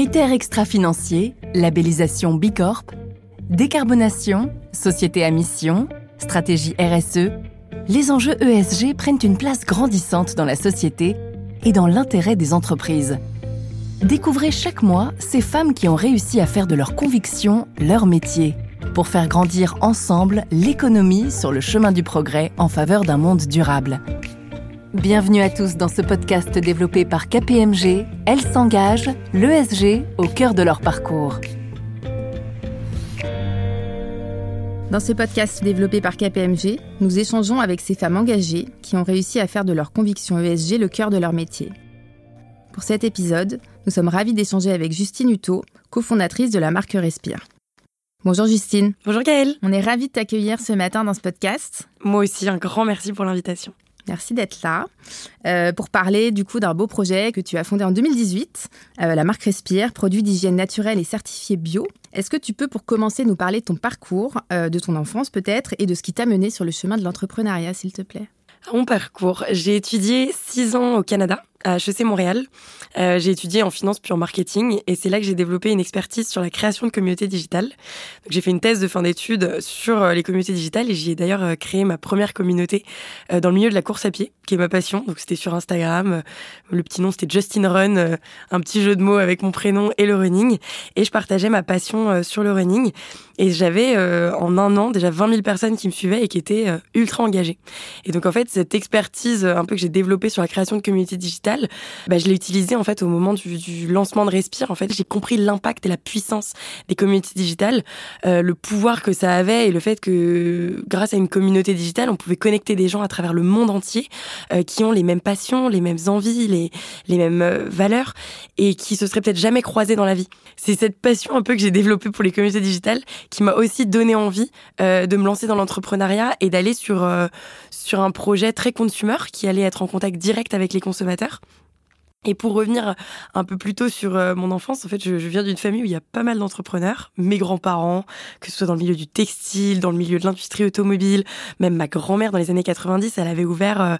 Critères extra-financiers, labellisation Bicorp, décarbonation, société à mission, stratégie RSE, les enjeux ESG prennent une place grandissante dans la société et dans l'intérêt des entreprises. Découvrez chaque mois ces femmes qui ont réussi à faire de leur conviction leur métier pour faire grandir ensemble l'économie sur le chemin du progrès en faveur d'un monde durable. Bienvenue à tous dans ce podcast développé par KPMG. Elles s'engagent, l'ESG, au cœur de leur parcours. Dans ce podcast développé par KPMG, nous échangeons avec ces femmes engagées qui ont réussi à faire de leur conviction ESG le cœur de leur métier. Pour cet épisode, nous sommes ravis d'échanger avec Justine Hutto, cofondatrice de la marque Respire. Bonjour Justine. Bonjour Gaëlle. On est ravis de t'accueillir ce matin dans ce podcast. Moi aussi, un grand merci pour l'invitation. Merci d'être là. Euh, pour parler du coup d'un beau projet que tu as fondé en 2018, euh, la marque Respire, produit d'hygiène naturelle et certifié bio. Est-ce que tu peux pour commencer nous parler de ton parcours, euh, de ton enfance peut-être, et de ce qui t'a mené sur le chemin de l'entrepreneuriat, s'il te plaît? Mon parcours, j'ai étudié six ans au Canada à HEC Montréal. Euh, j'ai étudié en finance puis en marketing et c'est là que j'ai développé une expertise sur la création de communautés digitales. J'ai fait une thèse de fin d'études sur euh, les communautés digitales et j'y ai d'ailleurs euh, créé ma première communauté dans le milieu de la course à pied, qui est ma passion. Donc c'était sur Instagram. Le petit nom c'était Justin Run, un petit jeu de mots avec mon prénom et le running. Et je partageais ma passion sur le running. Et j'avais en un an déjà 20 000 personnes qui me suivaient et qui étaient ultra engagées. Et donc en fait cette expertise un peu que j'ai développée sur la création de communautés digitales bah, je l'ai utilisé en fait au moment du, lancement de Respire. En fait, j'ai compris l'impact et la puissance des communautés digitales, euh, le pouvoir que ça avait et le fait que grâce à une communauté digitale, on pouvait connecter des gens à travers le monde entier euh, qui ont les mêmes passions, les mêmes envies, les, les mêmes euh, valeurs et qui se seraient peut-être jamais croisés dans la vie. C'est cette passion un peu que j'ai développée pour les communautés digitales qui m'a aussi donné envie de me lancer dans l'entrepreneuriat et d'aller sur, sur un projet très consumer qui allait être en contact direct avec les consommateurs et pour revenir un peu plus tôt sur euh, mon enfance, en fait, je, viens d'une famille où il y a pas mal d'entrepreneurs. Mes grands-parents, que ce soit dans le milieu du textile, dans le milieu de l'industrie automobile, même ma grand-mère dans les années 90, elle avait ouvert euh,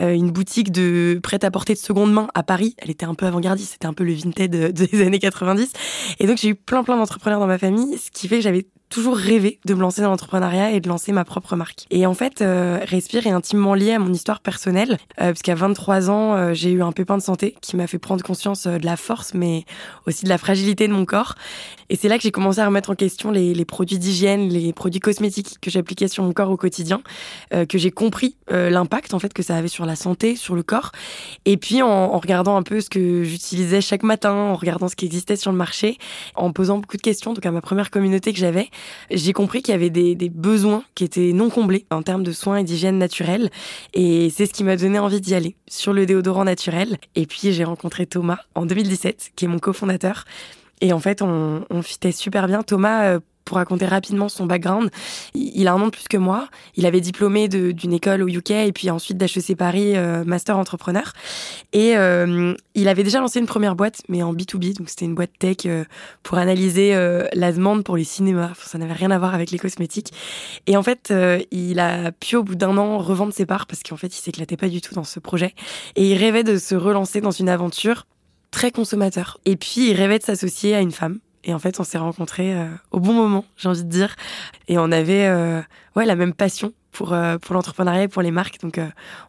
euh, une boutique de prêt-à-porter de seconde main à Paris. Elle était un peu avant-gardiste, c'était un peu le Vinted des années 90. Et donc j'ai eu plein plein d'entrepreneurs dans ma famille, ce qui fait que j'avais toujours rêvé de me lancer dans l'entrepreneuriat et de lancer ma propre marque. Et en fait, euh, Respire est intimement lié à mon histoire personnelle, euh, puisqu'à 23 ans, euh, j'ai eu un pépin de santé qui m'a fait prendre conscience de la force, mais aussi de la fragilité de mon corps. Et c'est là que j'ai commencé à remettre en question les, produits d'hygiène, les produits cosmétiques que j'appliquais sur mon corps au quotidien, que j'ai compris l'impact en fait que ça avait sur la santé, sur le corps. Et puis en, regardant un peu ce que j'utilisais chaque matin, en regardant ce qui existait sur le marché, en posant beaucoup de questions, donc à ma première communauté que j'avais, j'ai compris qu'il y avait des, besoins qui étaient non comblés en termes de soins et d'hygiène naturelle. Et c'est ce qui m'a donné envie d'y aller sur le déodorant naturel. Et puis j'ai rencontré Thomas en 2017, qui est mon cofondateur. Et en fait, on, on fitait super bien. Thomas, euh, pour raconter rapidement son background, il a un an de plus que moi. Il avait diplômé d'une école au UK et puis ensuite d'HEC Paris, euh, master entrepreneur. Et euh, il avait déjà lancé une première boîte, mais en B2B, donc c'était une boîte tech euh, pour analyser la demande pour les cinémas. ça n'avait rien à voir avec les cosmétiques. Et en fait, il a pu au bout d'un an revendre ses parts parce qu'en fait, il s'éclatait pas du tout dans ce projet. Et il rêvait de se relancer dans une aventure très consommateur. Et puis, il rêvait de s'associer à une femme et en fait, on s'est rencontrés euh, au bon moment, j'ai envie de dire. Et on avait euh, ouais, la même passion pour, euh, pour l'entrepreneuriat et pour les marques. Donc,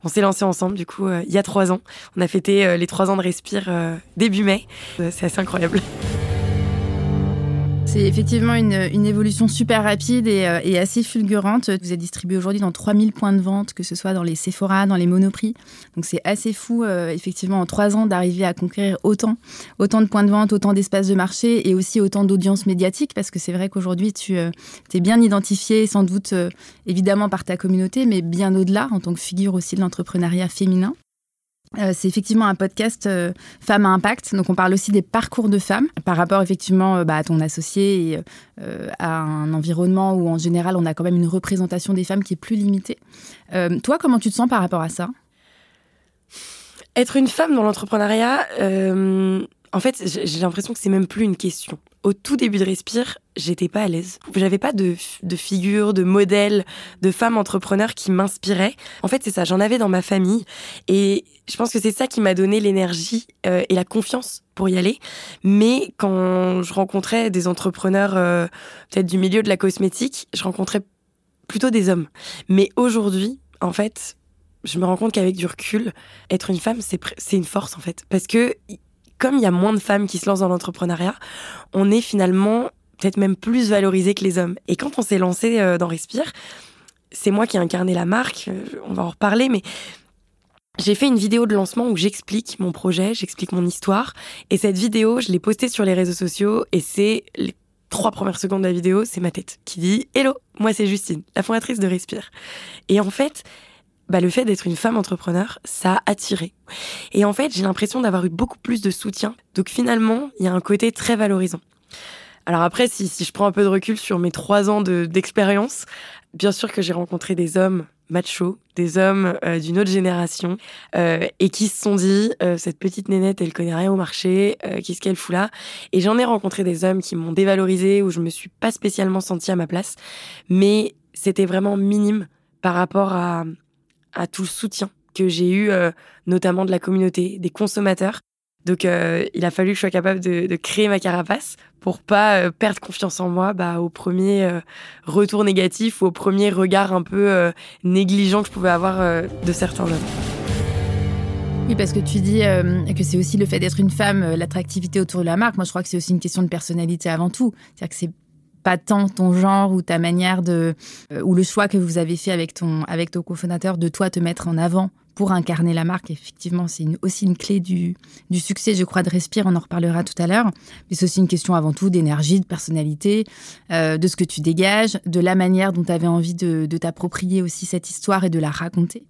on s'est lancé ensemble, du coup, il y a trois ans. On a fêté les trois ans de Respire début mai. C'est assez incroyable. C'est effectivement une, évolution super rapide euh, et, assez fulgurante. Vous êtes distribué aujourd'hui dans 3000 points de vente, que ce soit dans les Sephora, dans les Monoprix. Donc c'est assez fou, euh, effectivement, en trois ans, d'arriver à conquérir autant, autant de points de vente, autant d'espaces de marché et aussi autant d'audience médiatique, parce que c'est vrai qu'aujourd'hui, tu euh, es bien identifié, sans doute, évidemment, par ta communauté, mais bien au-delà, en tant que figure aussi de l'entrepreneuriat féminin. Euh, c'est effectivement un podcast euh, Femmes à Impact. Donc, on parle aussi des parcours de femmes par rapport effectivement euh, bah, à ton associé et à un environnement où, en général, on a quand même une représentation des femmes qui est plus limitée. toi, comment tu te sens par rapport à ça? Être une femme dans l'entrepreneuriat, en fait, j'ai l'impression que c'est même plus une question. Au tout début de Respire, j'étais pas à l'aise. J'avais pas de, de figure, de modèle, de femme entrepreneur qui m'inspirait. En fait, c'est ça, j'en avais dans ma famille. Et je pense que c'est ça qui m'a donné l'énergie euh, et la confiance pour y aller. Mais quand je rencontrais des entrepreneurs, euh, peut-être du milieu de la cosmétique, je rencontrais plutôt des hommes. Mais aujourd'hui, en fait, je me rends compte qu'avec du recul, être une femme, c'est une force, en fait. Parce que comme il y a moins de femmes qui se lancent dans l'entrepreneuriat, on est finalement peut-être même plus valorisé que les hommes. Et quand on s'est lancé euh, dans Respire, c'est moi qui ai incarné la marque, on va en reparler, mais j'ai fait une vidéo de lancement où j'explique mon projet, j'explique mon histoire. Et cette vidéo, je l'ai postée sur les réseaux sociaux et c'est les trois premières secondes de la vidéo, c'est ma tête qui dit Hello, moi c'est Justine, la fondatrice de Respire. Et en fait, bah, le fait d'être une femme entrepreneur, ça a attiré. Et en fait, j'ai l'impression d'avoir eu beaucoup plus de soutien. Donc finalement, il y a un côté très valorisant. Alors après, si, si je prends un peu de recul sur mes trois ans d'expérience, bien sûr que j'ai rencontré des hommes machos, des hommes euh, d'une autre génération, euh, et qui se sont dit euh, cette petite nénette, elle connaît rien au marché, qu'est-ce qu'elle fout là? Et j'en ai rencontré des hommes qui m'ont dévalorisé, où je me suis pas spécialement sentie à ma place, mais c'était vraiment minime par rapport à, à tout le soutien que j'ai eu, notamment de la communauté, des consommateurs. Donc, il a fallu que je sois capable de, créer ma carapace pour pas euh, perdre confiance en moi bah, au premier euh, retour négatif ou au premier regard un peu euh, négligent que je pouvais avoir de certains hommes. Oui, parce que tu dis que c'est aussi le fait d'être une femme, l'attractivité autour de la marque. Moi, je crois que c'est aussi une question de personnalité avant tout. C'est-à-dire que c'est pas tant ton genre ou ta manière de ou le choix que vous avez fait avec ton avec ton cofondateur de toi te mettre en avant pour incarner la marque. Effectivement, c'est aussi une clé du, succès, je crois, de Respire. On en reparlera tout à l'heure. Mais c'est aussi une question avant tout d'énergie, de personnalité, euh, de ce que tu dégages, de la manière dont tu avais envie de, t'approprier aussi cette histoire et de la raconter.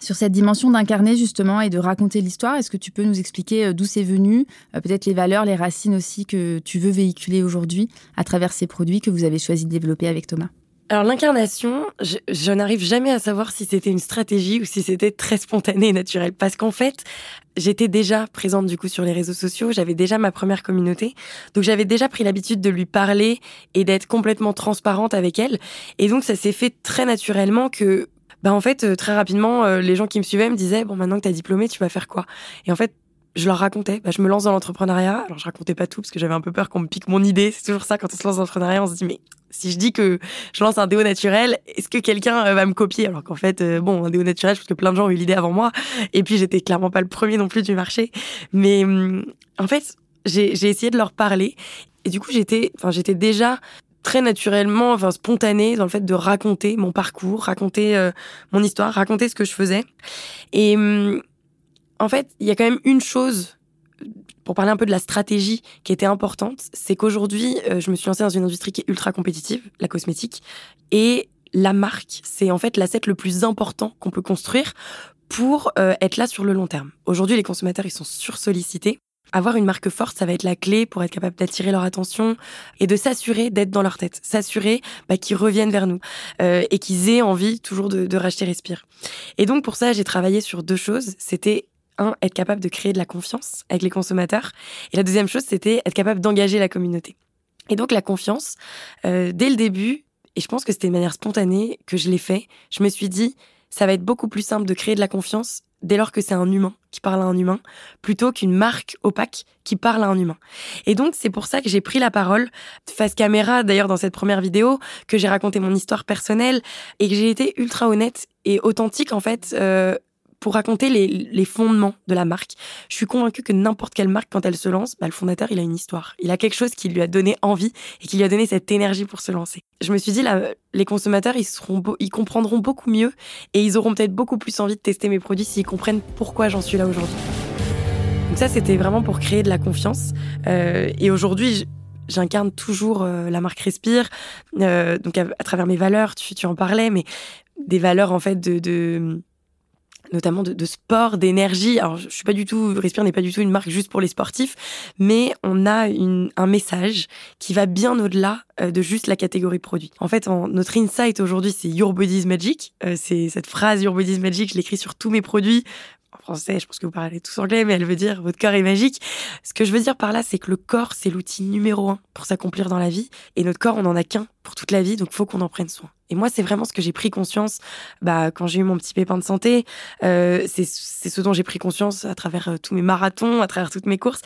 Sur cette dimension d'incarner justement et de raconter l'histoire, est-ce que tu peux nous expliquer euh, d'où c'est venu, euh, peut-être les valeurs, les racines aussi que tu veux véhiculer aujourd'hui à travers ces produits que vous avez choisi de développer avec Thomas? Alors l'incarnation, je, n'arrive jamais à savoir si c'était une stratégie ou si c'était très spontané et naturel. Parce qu'en fait, j'étais déjà présente du coup sur les réseaux sociaux, j'avais déjà ma première communauté, donc j'avais déjà pris l'habitude de lui parler et d'être complètement transparente avec elle. Et donc ça s'est fait très naturellement que, bah en fait, euh, très rapidement, euh, les gens qui me suivaient me disaient bon maintenant que t'as diplômé, tu vas faire quoi? Et en fait, je leur racontais, bah, je me lance dans l'entrepreneuriat. Alors, je racontais pas tout parce que j'avais un peu peur qu'on me pique mon idée. C'est toujours ça quand on se lance dans l'entrepreneuriat, on se dit, mais si je dis que je lance un déo naturel, est-ce que quelqu'un euh, va me copier? Alors qu'en fait, euh, bon, un déo naturel, je pense que plein de gens ont eu l'idée avant moi. Et puis, j'étais clairement pas le premier non plus du marché. Mais hum, en fait, j'ai essayé de leur parler. Et du coup, j'étais, enfin, j'étais déjà très naturellement, enfin spontanée dans le fait de raconter mon parcours, raconter euh, mon histoire, raconter ce que je faisais. Et hum, en fait, il y a quand même une chose pour parler un peu de la stratégie qui était importante, c'est qu'aujourd'hui, euh, je me suis lancée dans une industrie qui est ultra compétitive, la cosmétique, et la marque, c'est en fait l'asset le plus important qu'on peut construire pour euh, être là sur le long terme. Aujourd'hui, les consommateurs, ils sont sursollicités. Avoir une marque forte, ça va être la clé pour être capable d'attirer leur attention et de s'assurer d'être dans leur tête, s'assurer bah, qu'ils reviennent vers nous euh, et qu'ils aient envie toujours de, de racheter Respire. Et donc pour ça, j'ai travaillé sur deux choses. C'était un, être capable de créer de la confiance avec les consommateurs. Et la deuxième chose, c'était être capable d'engager la communauté. Et donc la confiance, euh, dès le début, et je pense que c'était de manière spontanée que je l'ai fait, je me suis dit, ça va être beaucoup plus simple de créer de la confiance dès lors que c'est un humain qui parle à un humain, plutôt qu'une marque opaque qui parle à un humain. Et donc, c'est pour ça que j'ai pris la parole face caméra, d'ailleurs dans cette première vidéo, que j'ai raconté mon histoire personnelle et que j'ai été ultra honnête et authentique en fait euh, pour raconter les, fondements de la marque. Je suis convaincue que n'importe quelle marque, quand elle se lance, bah, le fondateur, il a une histoire. Il a quelque chose qui lui a donné envie et qui lui a donné cette énergie pour se lancer. Je me suis dit, là, les consommateurs, ils, seront ils comprendront beaucoup mieux et ils auront peut-être beaucoup plus envie de tester mes produits s'ils comprennent pourquoi j'en suis là aujourd'hui. Donc ça, c'était vraiment pour créer de la confiance. Euh, et aujourd'hui, j'incarne toujours euh, la marque Respire, euh, donc à, travers mes valeurs, tu, tu en parlais, mais des valeurs en fait de notamment de, sport, d'énergie. Alors, je suis pas du tout, Respire n'est pas du tout une marque juste pour les sportifs, mais on a une, un message qui va bien au-delà euh, de juste la catégorie produit. En fait, notre insight aujourd'hui, c'est Your Body's Magic. Euh, c'est cette phrase Your Body's Magic, je l'écris sur tous mes produits je pense que vous parlez tous anglais, mais elle veut dire votre corps est magique. Ce que je veux dire par là, c'est que le corps, c'est l'outil numéro un pour s'accomplir dans la vie. Et notre corps, on n'en a qu'un pour toute la vie, donc faut qu'on en prenne soin. Et moi, c'est vraiment ce que j'ai pris conscience bah, quand j'ai eu mon petit pépin de santé. Euh, c'est ce dont j'ai pris conscience à travers euh, tous mes marathons, à travers toutes mes courses.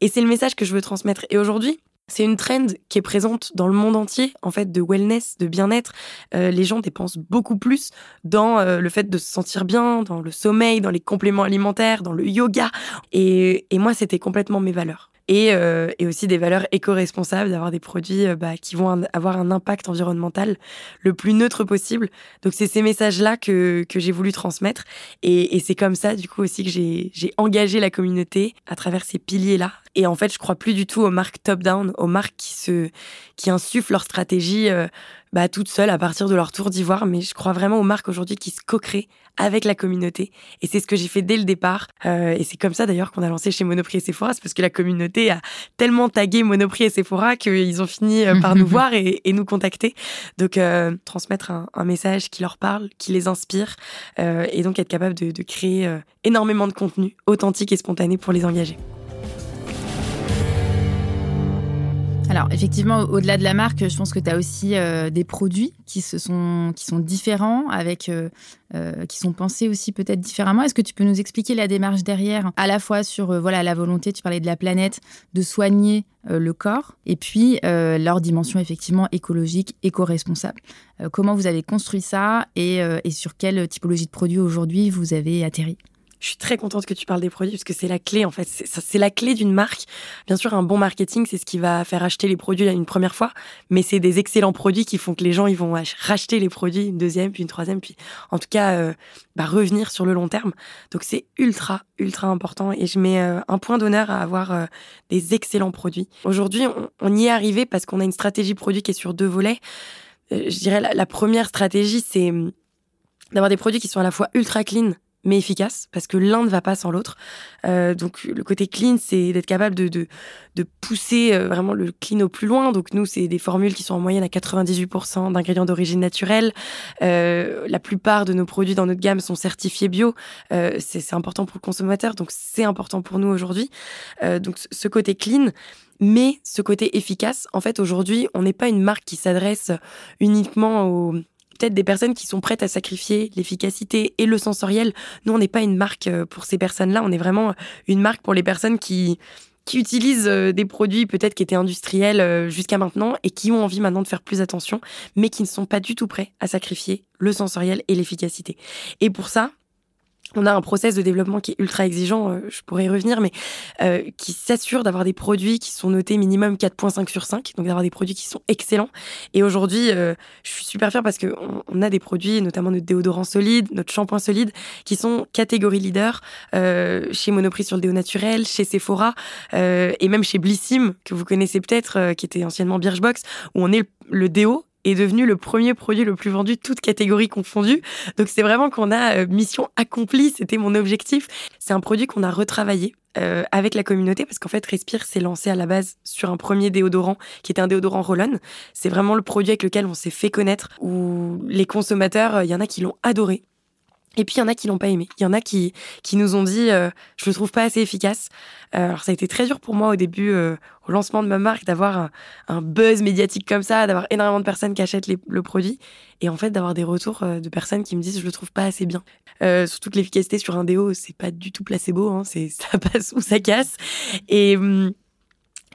Et c'est le message que je veux transmettre. Et aujourd'hui, c'est une trend qui est présente dans le monde entier, en fait, de wellness, de bien-être. Euh, les gens dépensent beaucoup plus dans euh, le fait de se sentir bien, dans le sommeil, dans les compléments alimentaires, dans le yoga. Et, et moi, c'était complètement mes valeurs. Et, euh, et, aussi des valeurs éco-responsables, d'avoir des produits euh, bah, qui vont avoir un impact environnemental le plus neutre possible. Donc c'est ces messages-là que, que j'ai voulu transmettre. Et, et c'est comme ça, du coup, aussi que j'ai engagé la communauté à travers ces piliers-là. Et en fait, je crois plus du tout aux marques top-down, aux marques qui, se, qui insufflent leur stratégie euh, bah, toutes seules à partir de leur tour d'ivoire. Mais je crois vraiment aux marques aujourd'hui qui se co-créent avec la communauté. Et c'est ce que j'ai fait dès le départ. Euh, et c'est comme ça d'ailleurs qu'on a lancé chez Monoprix et Sephora. C'est parce que la communauté a tellement tagué Monoprix et Sephora qu'ils ont fini euh, par nous voir et, et, nous contacter. Donc euh, transmettre un, un, message qui leur parle, qui les inspire. Et donc être capable de, de créer énormément de contenu authentique et spontané pour les engager. Alors effectivement, au-delà de la marque, je pense que tu as aussi euh, des produits qui, sont, différents, avec, euh, euh, qui sont pensés aussi peut-être différemment. Est-ce que tu peux nous expliquer la démarche derrière, à la fois sur voilà la volonté, tu parlais de la planète, de soigner le corps, et puis leur dimension effectivement écologique, éco-responsable. comment vous avez construit ça et, et sur quelle typologie de produits aujourd'hui vous avez atterri? Je suis très contente que tu parles des produits parce que c'est la clé en fait. C'est la clé d'une marque. Bien sûr, un bon marketing, c'est ce qui va faire acheter les produits une première fois, mais c'est des excellents produits qui font que les gens ils vont racheter les produits une deuxième, puis une troisième, puis en tout cas euh, bah, revenir sur le long terme. Donc c'est ultra ultra important et je mets euh, un point d'honneur à avoir euh, des excellents produits. Aujourd'hui, on, y est arrivé parce qu'on a une stratégie produit qui est sur deux volets. Je dirais la, la première stratégie, c'est hum, d'avoir des produits qui sont à la fois ultra clean mais efficace, parce que l'un ne va pas sans l'autre. Euh, donc le côté clean, c'est d'être capable de, de, de pousser euh, vraiment le clean au plus loin. Donc nous, c'est des formules qui sont en moyenne à 98% d'ingrédients d'origine naturelle. Euh, la plupart de nos produits dans notre gamme sont certifiés bio. Euh, c'est important pour le consommateur, donc c'est important pour nous aujourd'hui. Euh, donc ce côté clean, mais ce côté efficace, en fait, aujourd'hui, on n'est pas une marque qui s'adresse uniquement aux peut-être des personnes qui sont prêtes à sacrifier l'efficacité et le sensoriel. Nous, on n'est pas une marque euh, pour ces personnes-là, on est vraiment une marque pour les personnes qui qui utilisent euh, des produits peut-être qui étaient industriels euh, jusqu'à maintenant et qui ont envie maintenant de faire plus attention, mais qui ne sont pas du tout prêts à sacrifier le sensoriel et l'efficacité. Et pour ça, on a un process de développement qui est ultra exigeant, euh, je pourrais y revenir, mais euh, qui s'assure d'avoir des produits qui sont notés minimum 4.5 sur 5, donc d'avoir des produits qui sont excellents. Et aujourd'hui, euh, je suis super fière parce qu'on on a des produits, notamment notre déodorant solide, notre shampoing solide, qui sont catégorie leader chez Monoprix sur le déo naturel, chez Sephora et même chez Blissim, que vous connaissez peut-être, qui était anciennement Birchbox, où on est le, le déo est devenu le premier produit le plus vendu, toutes catégories confondues. Donc c'est vraiment qu'on a euh, mission accomplie, c'était mon objectif. C'est un produit qu'on a retravaillé euh, avec la communauté parce qu'en fait Respire s'est lancé à la base sur un premier déodorant qui était un déodorant roll-on. C'est vraiment le produit avec lequel on s'est fait connaître où les consommateurs, il y en a qui l'ont adoré. Et puis il y en a qui l'ont pas aimé. Il y en a qui qui nous ont dit euh, je le trouve pas assez efficace. Euh, alors ça a été très dur pour moi au début euh, au lancement de ma marque d'avoir un, buzz médiatique comme ça, d'avoir énormément de personnes qui achètent le produit et en fait d'avoir des retours de personnes qui me disent je le trouve pas assez bien. Surtout que l'efficacité sur un déo c'est pas du tout placebo, hein, c'est ça passe ou ça casse. Et hum,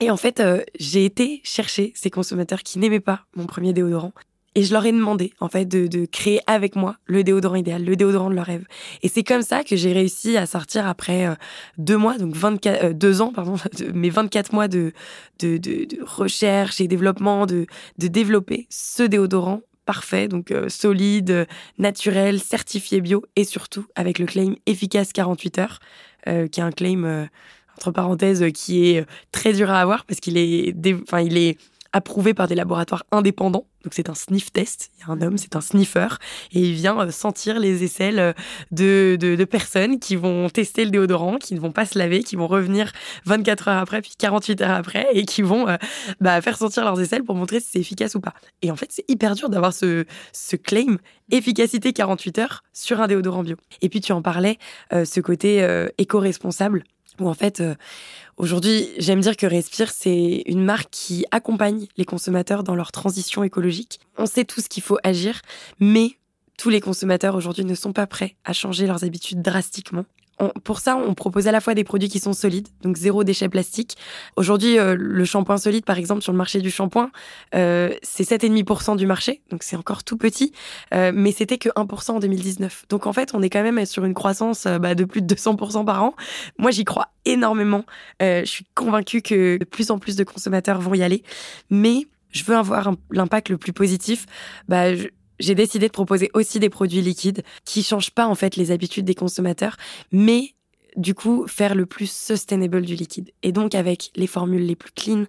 et en fait, j'ai été chercher ces consommateurs qui n'aimaient pas mon premier déodorant et je leur ai demandé, en fait, de, de, créer avec moi le déodorant idéal, le déodorant de leur rêve. Et c'est comme ça que j'ai réussi à sortir après euh, deux mois, donc 24, euh, deux ans, pardon, mes 24 mois de, de, de, de recherche et développement, de, de développer ce déodorant parfait, donc euh, solide, naturel, certifié bio et surtout avec le claim efficace 48 heures, euh, qui est un claim, entre parenthèses, qui est très dur à avoir parce qu'il est, enfin, il est approuvé par des laboratoires indépendants. Donc c'est un sniff test. Il y a un homme, c'est un sniffer, et il vient euh, sentir les aisselles euh, de, de, personnes qui vont tester le déodorant, qui ne vont pas se laver, qui vont revenir 24 heures après, puis 48 heures après, et qui vont euh, bah, faire sentir leurs aisselles pour montrer si c'est efficace ou pas. Et en fait, c'est hyper dur d'avoir ce, ce claim efficacité 48 heures sur un déodorant bio. Et puis tu en parlais, ce côté éco-responsable en fait, euh, aujourd'hui, j'aime dire que Respire, c'est une marque qui accompagne les consommateurs dans leur transition écologique. On sait tout ce qu'il faut agir, mais tous les consommateurs aujourd'hui ne sont pas prêts à changer leurs habitudes drastiquement pour ça, on propose à la fois des produits qui sont solides, donc zéro déchet plastique. Aujourd'hui, euh, le shampoing solide, par exemple, sur le marché du shampoing, euh, c'est 7,5% du marché, donc c'est encore tout petit, euh, mais c'était que 1% en 2019. Donc en fait, on est quand même sur une croissance bah, de plus de 200% par an. Moi, j'y crois énormément. je suis convaincue que de plus en plus de consommateurs vont y aller, mais je veux avoir l'impact le plus positif. Bah, je, j'ai décidé de proposer aussi des produits liquides qui changent pas en fait les habitudes des consommateurs, mais du coup faire le plus sustainable du liquide. Et donc avec les formules les plus clean,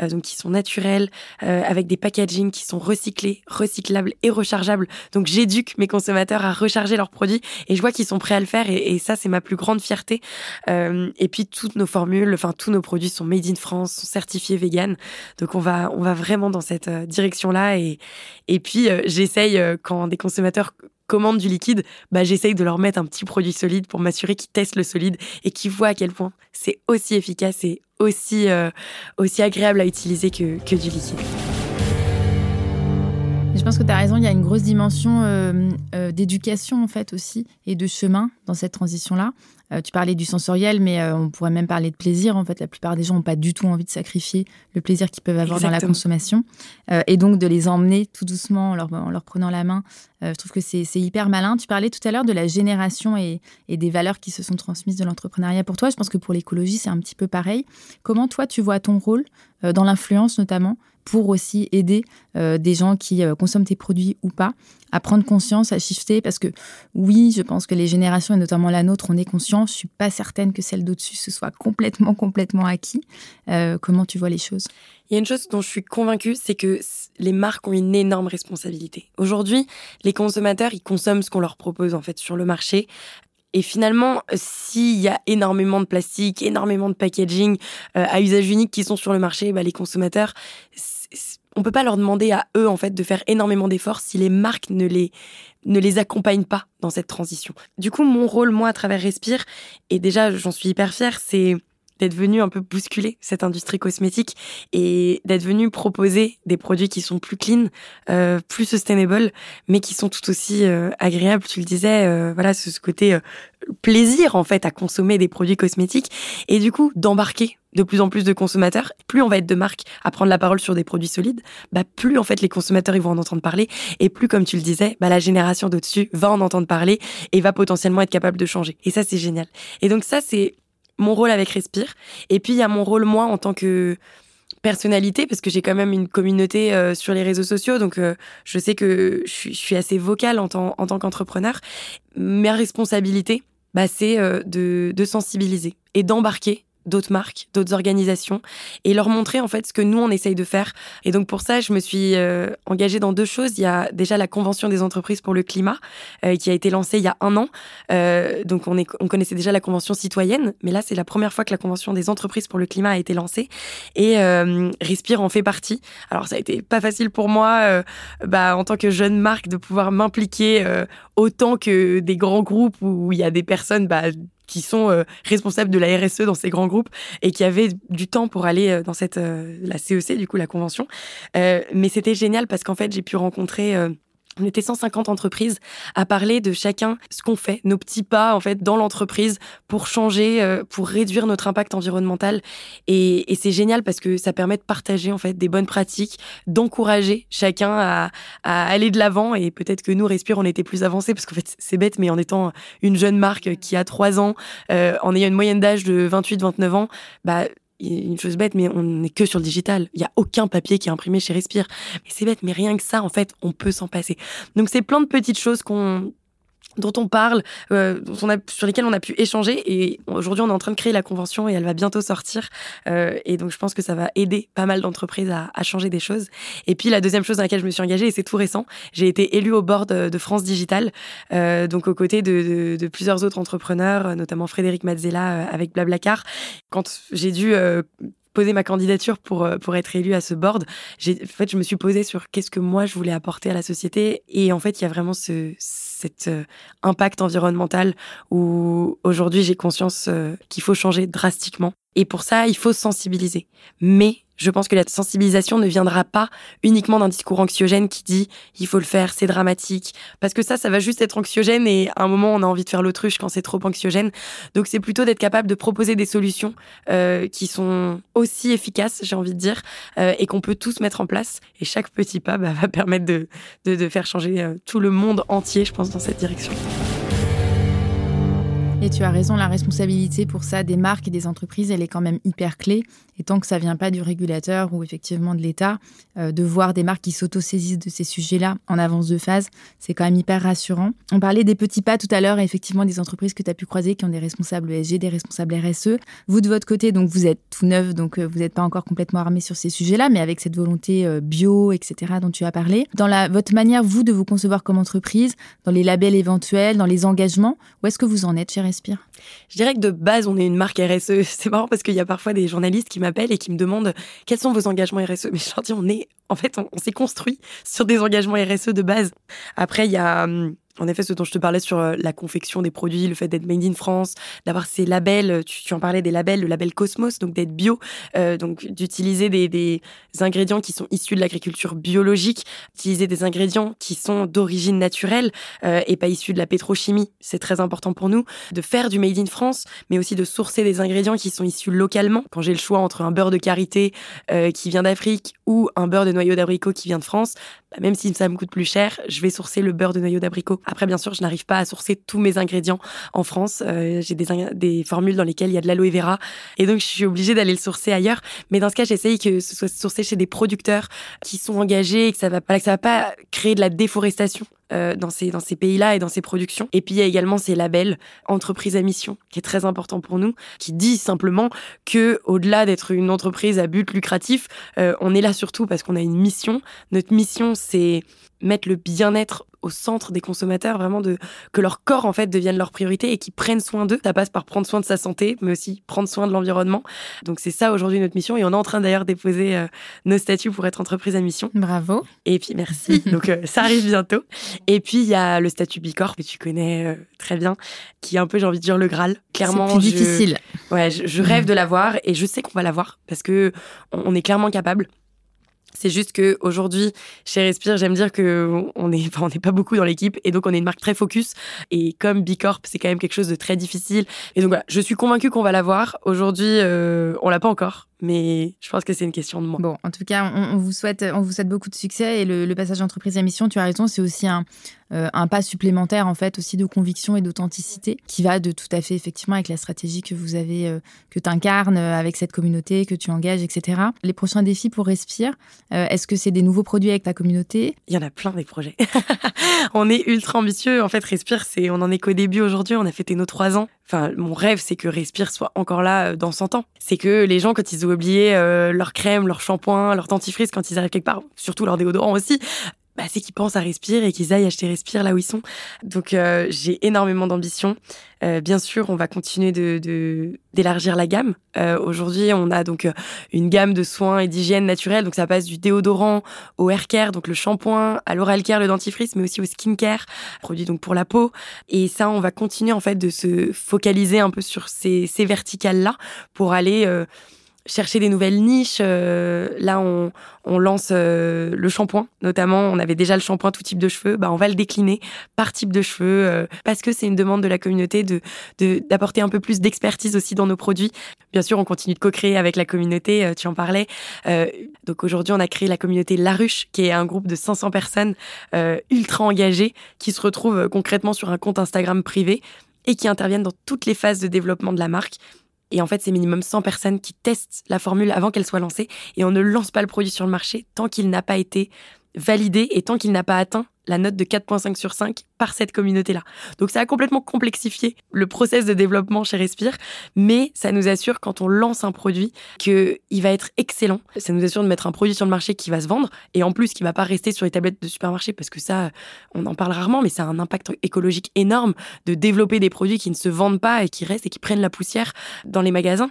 euh, donc qui sont naturelles, euh, avec des packaging qui sont recyclés, recyclables et rechargeables. Donc j'éduque mes consommateurs à recharger leurs produits et je vois qu'ils sont prêts à le faire et, ça c'est ma plus grande fierté. Euh, et puis toutes nos formules, enfin tous nos produits sont made in France, sont certifiés vegan. Donc on va on va vraiment dans cette direction là et et puis j'essaye quand des consommateurs commande du liquide, bah, j'essaye de leur mettre un petit produit solide pour m'assurer qu'ils testent le solide et qu'ils voient à quel point c'est aussi efficace et aussi, euh, agréable à utiliser que, que du liquide. Je pense que tu as raison, il y a une grosse dimension euh, euh, d'éducation en fait aussi et de chemin dans cette transition-là. Euh, tu parlais du sensoriel, mais on pourrait même parler de plaisir. En fait, la plupart des gens n'ont pas du tout envie de sacrifier le plaisir qu'ils peuvent avoir dans la consommation. et donc de les emmener tout doucement en leur, en leur prenant la main, je trouve que c'est hyper malin. Tu parlais tout à l'heure de la génération et, et, des valeurs qui se sont transmises de l'entrepreneuriat pour toi. Je pense que pour l'écologie, c'est un petit peu pareil. Comment toi, tu vois ton rôle dans l'influence notamment pour aussi aider euh, des gens qui euh, consomment tes produits ou pas à prendre conscience, à shifter, parce que oui, je pense que les générations, et notamment la nôtre, on est conscient. Je suis pas certaine que celle d'au-dessus se soit complètement, complètement acquis. Euh, comment tu vois les choses? Il y a une chose dont je suis convaincue, c'est que les marques ont une énorme responsabilité. Aujourd'hui, les consommateurs, ils consomment ce qu'on leur propose en fait sur le marché. Et finalement, s'il y a énormément de plastique, énormément de packaging à usage unique qui sont sur le marché, bah, les consommateurs, on peut pas leur demander à eux en fait de faire énormément d'efforts si les marques ne les ne les accompagnent pas dans cette transition. Du coup, mon rôle moi à travers Respire et déjà j'en suis hyper fière, c'est d'être venu un peu bousculer cette industrie cosmétique et d'être venu proposer des produits qui sont plus clean, euh, plus sustainable, mais qui sont tout aussi euh, agréables. Tu le disais, euh, voilà, ce, ce côté plaisir en fait à consommer des produits cosmétiques et du coup d'embarquer de plus en plus de consommateurs, plus on va être de marques à prendre la parole sur des produits solides, bah plus en fait les consommateurs ils vont en entendre parler et plus comme tu le disais, bah la génération d'au-dessus va en entendre parler et va potentiellement être capable de changer. Et ça c'est génial. Et donc ça c'est mon rôle avec Respire. Et puis il y a mon rôle moi en tant que personnalité parce que j'ai quand même une communauté euh, sur les réseaux sociaux donc euh, je sais que je suis, assez vocale en tant, en tant qu'entrepreneur. Ma responsabilité, bah, c'est euh, de, de sensibiliser et d'embarquer d'autres marques, d'autres organisations et leur montrer en fait ce que nous on essaye de faire. Et donc pour ça, je me suis euh, engagée dans deux choses. Il y a déjà la convention des entreprises pour le climat euh, qui a été lancée il y a un an. Euh, donc on, est, on connaissait déjà la convention citoyenne, mais là c'est la première fois que la convention des entreprises pour le climat a été lancée et Respire en fait partie. Alors ça a été pas facile pour moi, bah, en tant que jeune marque, de pouvoir m'impliquer autant que des grands groupes où il y a des personnes bah, qui sont euh, responsables de la RSE dans ces grands groupes et qui avaient du temps pour aller euh, dans cette euh, la CEC du coup la convention. mais c'était génial parce qu'en fait j'ai pu rencontrer on était 150 entreprises à parler de chacun ce qu'on fait, nos petits pas en fait dans l'entreprise pour changer, euh, pour réduire notre impact environnemental. Et, c'est génial parce que ça permet de partager en fait des bonnes pratiques, d'encourager chacun à, aller de l'avant. Et peut-être que nous, Respire, on était plus avancés parce qu'en fait c'est bête, mais en étant une jeune marque qui a 3 ans, euh, en ayant une moyenne d'âge de 28-29 ans, bah une chose bête, mais on n'est que sur le digital. Il n'y a aucun papier qui est imprimé chez Respire. Mais c'est bête, mais rien que ça, en fait, on peut s'en passer. Donc c'est plein de petites choses qu'on dont on parle, euh, dont on a, sur lesquels on a pu échanger. Et aujourd'hui, on est en train de créer la convention et elle va bientôt sortir. Euh, et donc, je pense que ça va aider pas mal d'entreprises à, changer des choses. Et puis, la deuxième chose dans laquelle je me suis engagée, et c'est tout récent, j'ai été élue au board de France Digital, euh, donc aux côtés de, plusieurs autres entrepreneurs, notamment Frédéric Mazzella euh, avec Blablacar. Quand j'ai dû euh, poser ma candidature pour, euh, pour être élue à ce board, en fait, je me suis posée sur qu'est-ce que moi je voulais apporter à la société. Et en fait, il y a vraiment ce, cet euh, impact environnemental où aujourd'hui j'ai conscience euh, qu'il faut changer drastiquement. Et pour ça, il faut sensibiliser. Mais je pense que la sensibilisation ne viendra pas uniquement d'un discours anxiogène qui dit il faut le faire, c'est dramatique. Parce que ça, ça va juste être anxiogène et à un moment, on a envie de faire l'autruche quand c'est trop anxiogène. Donc c'est plutôt d'être capable de proposer des solutions euh, qui sont aussi efficaces, j'ai envie de dire, euh, et qu'on peut tous mettre en place. Et chaque petit pas bah, va permettre de, de, de faire changer euh, tout le monde entier, je pense, dans cette direction. Et tu as raison, la responsabilité pour ça des marques et des entreprises, elle est quand même hyper clé. Et tant que ça vient pas du régulateur ou effectivement de l'État, euh, de voir des marques qui s'auto-saisissent de ces sujets-là en avance de phase, c'est quand même hyper rassurant. On parlait des petits pas tout à l'heure, effectivement des entreprises que tu as pu croiser qui ont des responsables ESG, des responsables RSE. Vous de votre côté, donc vous êtes tout neuf, donc euh, vous n'êtes pas encore complètement armé sur ces sujets-là, mais avec cette volonté euh, bio, etc. dont tu as parlé. Dans la, votre manière, vous, de vous concevoir comme entreprise, dans les labels éventuels, dans les engagements, où est-ce que vous en êtes chez Je dirais que de base, on est une marque RSE. C'est marrant parce qu'il y a parfois des journalistes qui m'appellent et qui me demandent quels sont vos engagements RSE. Mais je leur dis, on est, en fait, on, on s'est construit sur des engagements RSE de base. Après, il y a hum, en effet, ce dont je te parlais sur euh, la confection des produits, le fait d'être made in France, d'avoir ces labels, tu, tu, en parlais des labels, le label Cosmos, donc d'être bio, euh, donc d'utiliser des, des, ingrédients qui sont issus de l'agriculture biologique, d'utiliser des ingrédients qui sont d'origine naturelle euh, et pas issus de la pétrochimie, c'est très important pour nous, de faire du made in France, mais aussi de sourcer des ingrédients qui sont issus localement. Quand j'ai le choix entre un beurre de karité euh, qui vient d'Afrique ou un beurre de noyau d'abricot qui vient de France, bah, même si ça me coûte plus cher, je vais sourcer le beurre de noyau d'abricot. Après, bien sûr, je n'arrive pas à sourcer tous mes ingrédients en France. Euh, j'ai des, des formules dans lesquelles il y a de l'aloe vera. Et donc, je suis obligée d'aller le sourcer ailleurs. Mais dans ce cas, j'essaye que ce soit sourcé chez des producteurs qui sont engagés et que ça va va pas créer de la déforestation. Euh, dans ces, dans ces pays-là et dans ces productions. Et puis il y a également ces labels entreprise à mission, qui est très important pour nous, qui dit simplement que au-delà d'être une entreprise à but lucratif, euh, on est là surtout parce qu'on a une mission. Notre mission, c'est mettre le bien-être au centre des consommateurs, vraiment de que leur corps en fait devienne leur priorité et qu'ils prennent soin d'eux. Ça passe par prendre soin de sa santé, mais aussi prendre soin de l'environnement. Donc c'est ça aujourd'hui notre mission et on est en train d'ailleurs de déposer euh, nos statuts pour être entreprise à mission. Bravo. Et puis merci. Donc euh, ça arrive bientôt. Et puis il y a le statut Bicorp que tu connais euh, très bien, qui est un peu j'ai envie de dire le Graal. Clairement, c'est plus je, difficile. Ouais, je, je rêve de l'avoir et je sais qu'on va l'avoir parce que on est clairement capable. C'est juste que aujourd'hui, chez Respire, j'aime dire que on n'est on n'est pas beaucoup dans l'équipe et donc on est une marque très focus. Et comme Bicorp, c'est quand même quelque chose de très difficile. Et donc voilà, je suis convaincue qu'on va l'avoir. Aujourd'hui, euh, on l'a pas encore, mais je pense que c'est une question de moi. Bon, en tout cas, on, on, vous souhaite, on vous souhaite beaucoup de succès et le, le passage d'entreprise à mission, tu as raison, c'est aussi un, euh, un pas supplémentaire en fait aussi de conviction et d'authenticité qui va de tout à fait effectivement avec la stratégie que vous avez, euh, que tu incarnes euh, avec cette communauté, que tu engages, etc. Les prochains défis pour Respire, euh, est-ce que c'est des nouveaux produits avec ta communauté? Il y en a plein des projets. on est ultra ambitieux. En fait, Respire, c'est, on en est qu'au début aujourd'hui. On a fêté nos trois ans. Enfin, mon rêve, c'est que Respire soit encore là dans 100 ans. C'est que les gens, quand ils ont oublié euh, leur crème, leur shampoing, leur dentifrice, quand ils arrivent quelque part, surtout leur déodorant aussi, bah, c'est qu'ils pensent à Respire et qu'ils aillent acheter Respire là où ils sont. Donc euh, j'ai énormément d'ambition. Euh, bien sûr, on va continuer de, d'élargir la gamme. Euh, Aujourd'hui, on a donc une gamme de soins et d'hygiène naturelle. Donc ça passe du déodorant au hair care, donc le shampoing, à l'oral care, le dentifrice, mais aussi au skin care, produit donc pour la peau. Et ça, on va continuer en fait de se focaliser un peu sur ces, ces verticales là pour aller euh, chercher des nouvelles niches. Euh, là, on, on lance euh, le shampoing, notamment. On avait déjà le shampoing tout type de cheveux. Bah, on va le décliner par type de cheveux euh, parce que c'est une demande de la communauté de d'apporter un peu plus d'expertise aussi dans nos produits. Bien sûr, on continue de co-créer avec la communauté. Euh, tu en parlais. Euh, donc aujourd'hui, on a créé la communauté La Ruche, qui est un groupe de 500 personnes euh, ultra engagées qui se retrouvent concrètement sur un compte Instagram privé et qui interviennent dans toutes les phases de développement de la marque. Et en fait, c'est minimum 100 personnes qui testent la formule avant qu'elle soit lancée. Et on ne lance pas le produit sur le marché tant qu'il n'a pas été validé et tant qu'il n'a pas atteint la note de 4.5 sur 5 par cette communauté-là. Donc ça a complètement complexifié le process de développement chez Respire, mais ça nous assure quand on lance un produit qu'il va être excellent. Ça nous assure de mettre un produit sur le marché qui va se vendre et en plus qui va pas rester sur les tablettes de supermarché parce que ça, on en parle rarement, mais ça a un impact écologique énorme de développer des produits qui ne se vendent pas et qui restent et qui prennent la poussière dans les magasins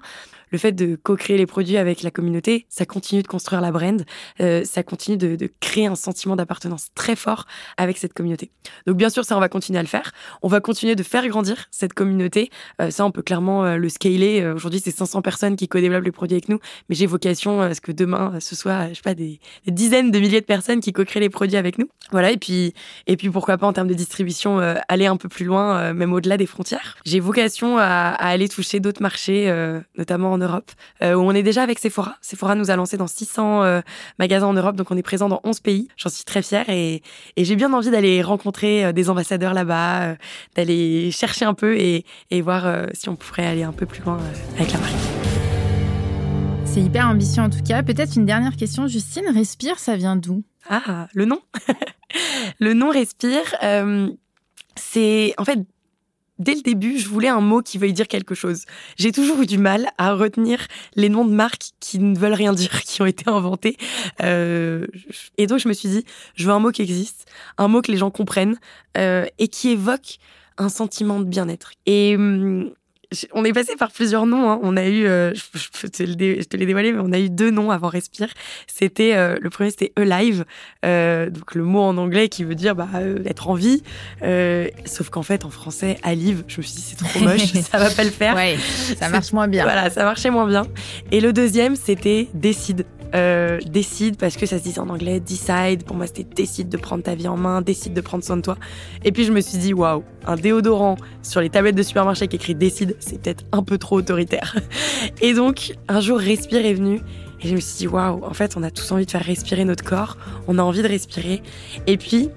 le fait de co-créer les produits avec la communauté, ça continue de construire la brand, euh, ça continue de, créer un sentiment d'appartenance très fort avec cette communauté. Donc bien sûr, ça, on va continuer à le faire. On va continuer de faire grandir cette communauté. Euh, ça, on peut clairement euh, le scaler. Aujourd'hui, c'est 500 personnes qui co-développent les produits avec nous, mais j'ai vocation à ce que demain, ce soit, je sais pas, des, dizaines de milliers de personnes qui co-créent les produits avec nous. Voilà, et puis, et puis pourquoi pas en termes de distribution, aller un peu plus loin, même au-delà des frontières. J'ai vocation à, à aller toucher d'autres marchés, notamment en Europe, euh, où on est déjà avec Sephora. Sephora nous a lancé dans 600 euh, magasins en Europe, donc on est présent dans 11 pays. J'en suis très fière et, j'ai bien envie d'aller rencontrer euh, des ambassadeurs là-bas, d'aller chercher un peu et, et voir si on pourrait aller un peu plus loin avec la marque. C'est hyper ambitieux en tout cas. Peut-être une dernière question, Justine. Respire, ça vient d'où? Ah, le nom Le nom Respire, c'est en fait dès le début, je voulais un mot qui veuille dire quelque chose. J'ai toujours eu du mal à retenir les noms de marques qui ne veulent rien dire, qui ont été inventés. Euh, et donc, je me suis dit, je veux un mot qui existe, un mot que les gens comprennent euh, et qui évoque un sentiment de bien-être. Et hum, on est passé par plusieurs noms. Hein. On a eu, euh, je, te l'ai dévoilé, mais on a eu deux noms avant Respire. C'était euh, le premier, c'était Alive, euh, donc le mot en anglais qui veut dire bah, être en vie. sauf qu'en fait, en français, Alive, je me suis dit c'est trop moche, ça va pas le faire. Ouais, ça marche moins bien. Voilà, ça marchait moins bien. Et le deuxième, c'était Décide. Euh, décide parce que ça se dit en anglais decide. Pour moi c'était décide de prendre ta vie en main décide de prendre soin de toi. Et puis je me suis dit waouh un déodorant sur les tablettes de supermarché qui écrit décide c'est peut-être un peu trop autoritaire. Et donc un jour respire est venu et je me suis dit waouh en fait on a tous envie de faire respirer notre corps. On a envie de respirer. Et puis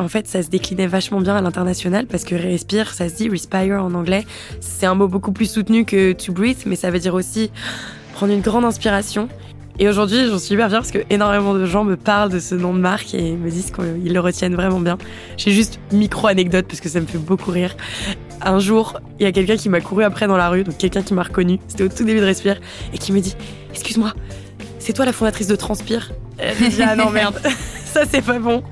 en fait, ça se déclinait vachement bien à l'international parce que respire, ça se dit respire en anglais. C'est un mot beaucoup plus soutenu que to breathe, mais ça veut dire aussi prendre une grande inspiration et aujourd'hui, j'en suis hyper fière parce que énormément de gens me parlent de ce nom de marque et me disent qu'ils le retiennent vraiment bien. J'ai juste micro anecdote parce que ça me fait beaucoup rire. Un jour, il y a quelqu'un qui m'a couru après dans la rue, donc quelqu'un qui m'a reconnu, c'était au tout début de Respire, et qui me dit Excuse-moi, c'est toi la fondatrice de Transpire me dit Ah non, merde, ça c'est pas bon,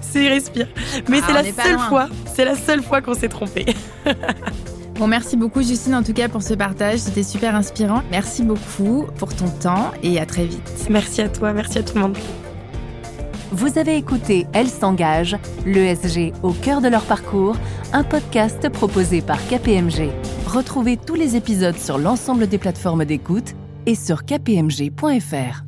c'est Respire. Mais ah, c'est la seule fois, c'est la seule fois qu'on s'est trompé. Bon, merci beaucoup Justine en tout cas pour ce partage, c'était super inspirant. Merci beaucoup pour ton temps et à très vite. Merci à toi, merci à tout le monde. Vous avez écouté Elle s'engage, l'ESG au cœur de leur parcours, un podcast proposé par KPMG. Retrouvez tous les épisodes sur l'ensemble des plateformes d'écoute et sur kpmg.fr.